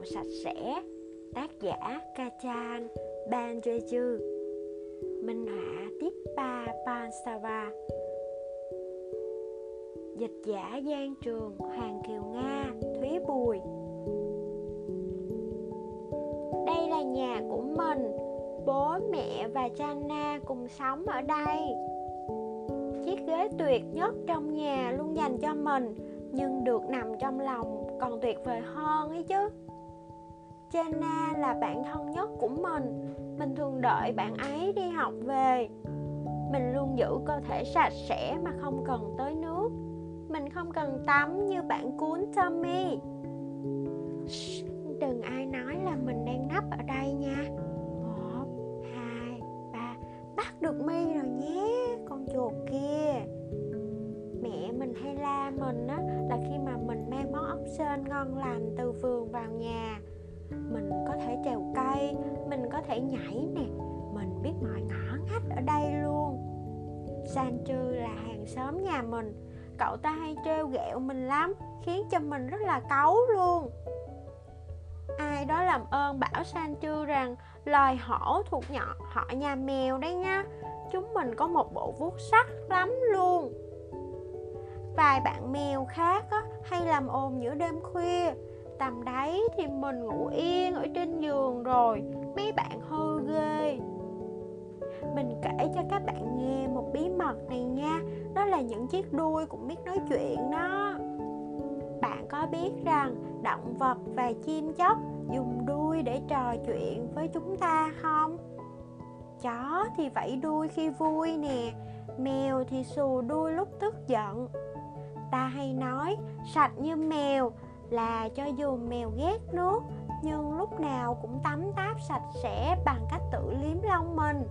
mèo sạch sẽ. Tác giả Kachan Banjeju Minh họa Tippa Pansava Dịch giả Giang Trường Hoàng Kiều Nga Thúy Bùi. Đây là nhà của mình Bố, mẹ và cha na cùng sống ở đây. Chiếc ghế tuyệt nhất trong nhà luôn dành cho mình Nhưng được nằm trong lòng còn tuyệt vời hơn ấy chứ. Jenna là bạn thân nhất của mình. Mình thường đợi bạn ấy đi học về. Mình luôn giữ cơ thể sạch sẽ mà không cần tới nước. Mình không cần tắm như bạn cuốn Tommy. Shh, Đừng ai nói là mình đang nấp ở đây nha. Một, hai, ba. Bắt được mi rồi nhé Con chuột kia. Mẹ mình hay la mình á Là khi mà mình mang món ốc sên ngon lành từ vườn vào nhà mình có thể trèo cây mình có thể nhảy nè mình biết mọi ngõ ngách ở đây luôn. Sanchu là hàng xóm nhà mình. Cậu ta hay trêu ghẹo mình lắm khiến cho mình rất là cáu luôn. Ai đó làm ơn bảo Sanchu rằng loài hổ thuộc nhỏ họ nhà mèo đấy nha. Chúng mình có một bộ vuốt sắc lắm luôn. Vài bạn mèo khác á, hay làm ồn giữa đêm khuya tầm đấy thì mình ngủ yên ở trên giường rồi, mấy bạn hư ghê. Mình kể cho các bạn nghe một bí mật này nha, đó là những chiếc đuôi cũng biết nói chuyện đó. Bạn có biết rằng động vật và chim chóc dùng đuôi để trò chuyện với chúng ta không? Chó thì vẫy đuôi khi vui nè, mèo thì xù đuôi lúc tức giận. Ta hay nói, sạch như mèo là cho dù mèo ghét nước, nhưng lúc nào cũng tắm táp sạch sẽ bằng cách tự liếm lông mình.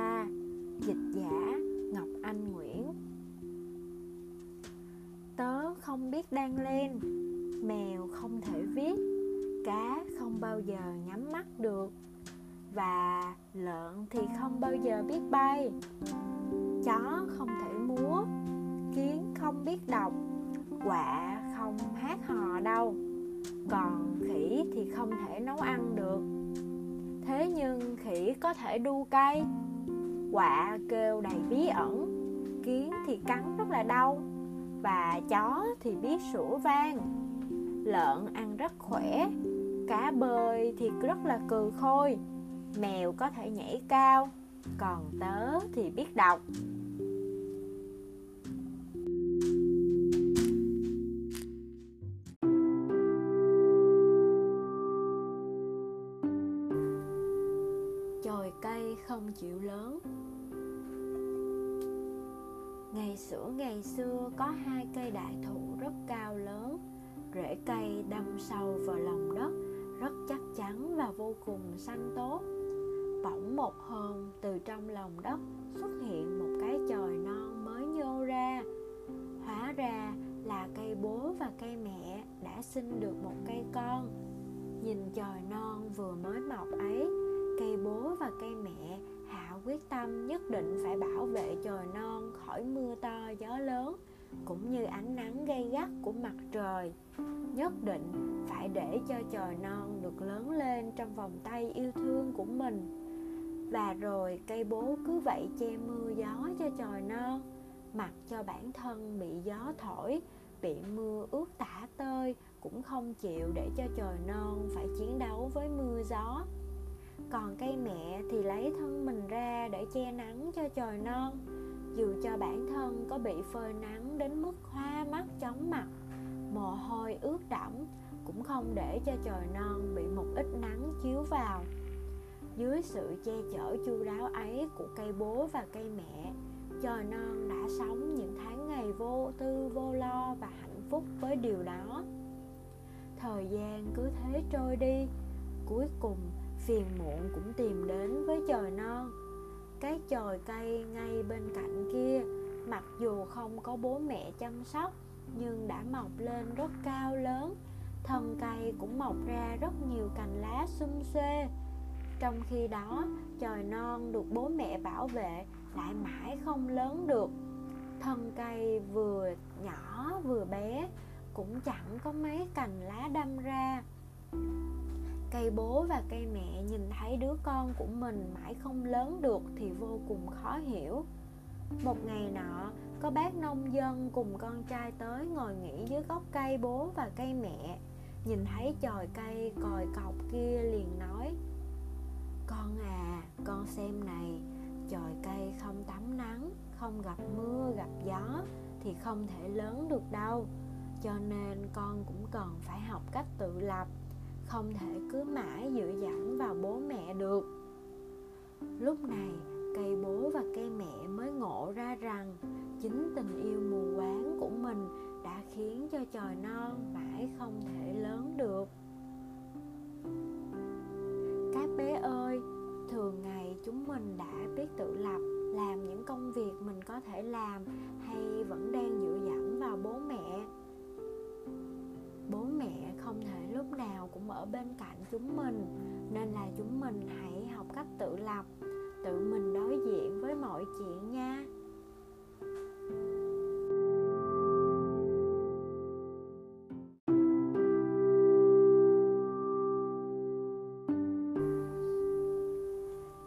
Ruchisa Dịch giả Ngọc Anh Nguyễn. Tớ không biết đang lên. Mèo không thể viết. Cá không bao giờ nhắm mắt được. Và lợn thì không bao giờ biết bay. Chó không thể múa. Kiến không biết đọc. Quạ không hát hò đâu. Còn khỉ thì không thể nấu ăn được. Thế nhưng khỉ có thể đu cây quạ kêu đầy bí ẩn, kiến thì cắn rất là đau và chó thì biết sủa vang. Lợn ăn rất khỏe, cá bơi thì rất là cừ khôi, mèo có thể nhảy cao, còn tớ thì biết đọc. Lớn. Ngày xưa ngày xưa, có hai cây đại thụ rất cao lớn, rễ cây đâm sâu vào lòng đất, rất chắc chắn và vô cùng xanh tốt. Bỗng một hôm, từ trong lòng đất xuất hiện một cái chồi non mới nhô ra. Hóa ra là cây bố và cây mẹ đã sinh được một cây con. Nhìn chồi non vừa mới mọc ấy, cây bố và cây mẹ quyết tâm nhất định phải bảo vệ trời non khỏi mưa to, gió lớn, cũng như ánh nắng gay gắt của mặt trời. Nhất định phải để cho trời non được lớn lên trong vòng tay yêu thương của mình. Và rồi cây bố cứ vậy che mưa gió cho trời non, mặc cho bản thân bị gió thổi, bị mưa ướt tả tơi, cũng không chịu để cho trời non phải chiến đấu với mưa gió. Còn cây mẹ thì lấy thân mình ra để che nắng cho chồi non. Dù cho bản thân có bị phơi nắng đến mức hoa mắt chóng mặt mồ hôi ướt đẫm cũng không để cho chồi non bị một ít nắng chiếu vào. Dưới sự che chở chu đáo ấy của cây bố và cây mẹ chồi non đã sống những tháng ngày vô tư vô lo và hạnh phúc với điều đó. Thời gian cứ thế trôi đi cuối cùng phiền muộn cũng tìm đến với trời non cái chồi cây ngay bên cạnh kia. Mặc dù không có bố mẹ chăm sóc, nhưng đã mọc lên rất cao lớn. Thân cây cũng mọc ra rất nhiều cành lá xum xuê. Trong khi đó chồi non được bố mẹ bảo vệ lại mãi không lớn được. Thân cây vừa nhỏ vừa bé cũng chẳng có mấy cành lá đâm ra cây bố và cây mẹ nhìn thấy đứa con của mình mãi không lớn được thì vô cùng khó hiểu. Một ngày nọ, có bác nông dân cùng con trai tới ngồi nghỉ dưới gốc cây bố và cây mẹ. Nhìn thấy chòi cây còi cọc kia liền nói, con à con xem này, chòi cây không tắm nắng, không gặp mưa, gặp gió thì không thể lớn được đâu. Cho nên con cũng cần phải học cách tự lập không thể cứ mãi dựa dẫm vào bố mẹ được. Lúc này, cây bố và cây mẹ mới ngộ ra rằng chính tình yêu mù quáng của mình đã khiến cho chòi non mãi không thể lớn được. Các bé ơi, thường ngày chúng mình đã biết tự lập, làm những công việc mình có thể làm hay vẫn đang dựa dẫm vào bố mẹ. Ở bên cạnh chúng mình. Nên là chúng mình hãy học cách tự lập, tự mình đối diện với mọi chuyện nha.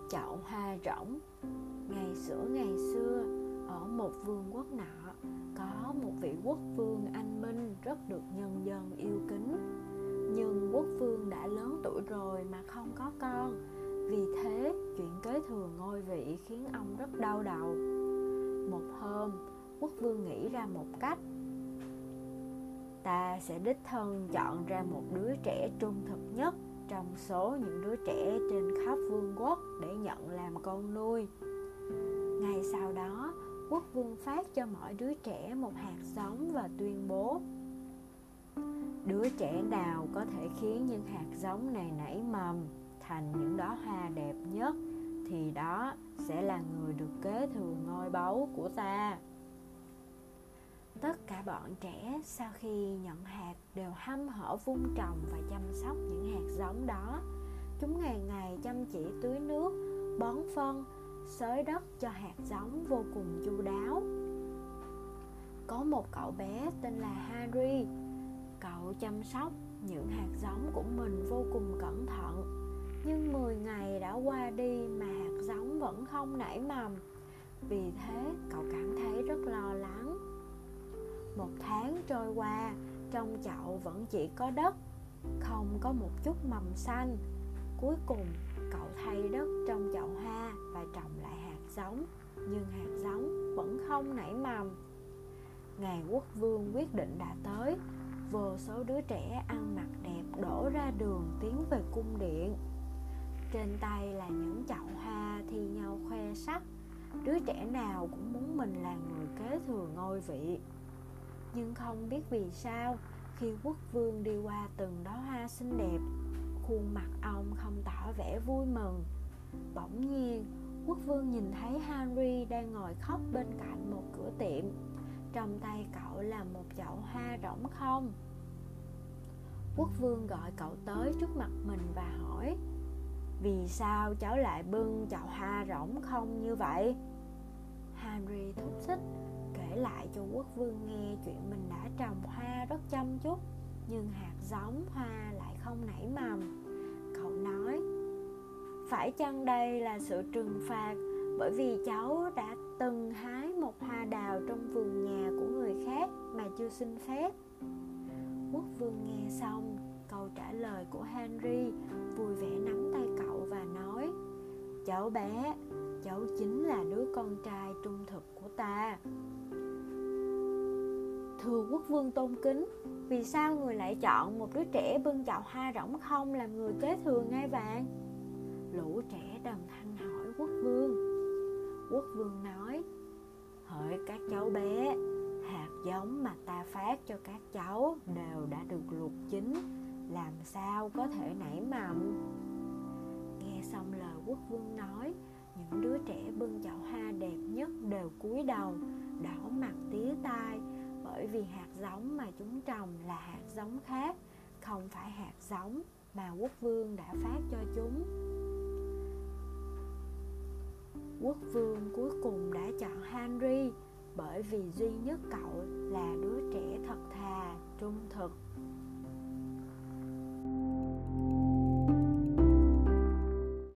Chậu hoa rỗng, ngày xưa ngày xưa, ở một vương quốc nọ, có một vị quốc vương anh minh rất được nhân dân yêu kính nhưng quốc vương đã lớn tuổi rồi mà không có con. Vì thế, chuyện kế thừa ngôi vị khiến ông rất đau đầu. Một hôm, quốc vương nghĩ ra một cách. Ta sẽ đích thân chọn ra một đứa trẻ trung thực nhất trong số những đứa trẻ trên khắp vương quốc để nhận làm con nuôi. Ngày sau đó, quốc vương phát cho mỗi đứa trẻ một hạt giống và tuyên bố đứa trẻ nào có thể khiến những hạt giống này nảy mầm thành những đóa hoa đẹp nhất thì đó sẽ là người được kế thừa ngôi báu của ta. Tất cả bọn trẻ sau khi nhận hạt đều hăm hở vun trồng và chăm sóc những hạt giống đó. Chúng ngày ngày chăm chỉ tưới nước, bón phân, xới đất cho hạt giống vô cùng chu đáo. Có một cậu bé tên là harry cậu chăm sóc những hạt giống của mình vô cùng cẩn thận. Nhưng 10 ngày đã qua đi mà hạt giống vẫn không nảy mầm. Vì thế, cậu cảm thấy rất lo lắng. Một tháng trôi qua trong chậu vẫn chỉ có đất, không có một chút mầm xanh. Cuối cùng, cậu thay đất trong chậu hoa và trồng lại hạt giống, nhưng hạt giống vẫn không nảy mầm. Ngày quốc vương quyết định đã tới vô số đứa trẻ ăn mặc đẹp đổ ra đường tiến về cung điện. Trên tay là những chậu hoa thi nhau khoe sắc. Đứa trẻ nào cũng muốn mình là người kế thừa ngôi vị. Nhưng không biết vì sao, khi quốc vương đi qua từng đóa hoa xinh đẹp, khuôn mặt ông không tỏ vẻ vui mừng. Bỗng nhiên, quốc vương nhìn thấy henry đang ngồi khóc bên cạnh một cửa tiệm. Trong tay cậu là một chậu hoa rỗng không quốc vương gọi cậu tới trước mặt mình và hỏi, vì sao cháu lại bưng chậu hoa rỗng không như vậy? Henry thúc xích, kể lại cho quốc vương nghe chuyện mình đã trồng hoa rất chăm chút, nhưng hạt giống hoa lại không nảy mầm. Cậu nói, phải chăng đây là sự trừng phạt bởi vì cháu đã từng hái một hoa đào trong vườn nhà của người khác mà chưa xin phép? Quốc vương nghe xong, câu trả lời của henry vui vẻ nắm tay cậu và nói, cháu bé, cháu chính là đứa con trai trung thực của ta. Thưa quốc vương tôn kính, vì sao người lại chọn một đứa trẻ bưng chậu hoa rỗng không làm người kế thừa ngai vàng lũ trẻ đồng thanh hỏi quốc vương. Quốc vương nói, hỡi các cháu bé giống mà ta phát cho các cháu đều đã được luộc chín. Làm sao có thể nảy mầm? Nghe xong lời quốc vương nói, những đứa trẻ bưng chậu hoa đẹp nhất đều cúi đầu, đỏ mặt tía tai. Bởi vì hạt giống mà chúng trồng là hạt giống khác, không phải hạt giống mà quốc vương đã phát cho chúng. Quốc vương cuối cùng đã chọn henry bởi vì duy nhất cậu là đứa trẻ thật thà trung thực.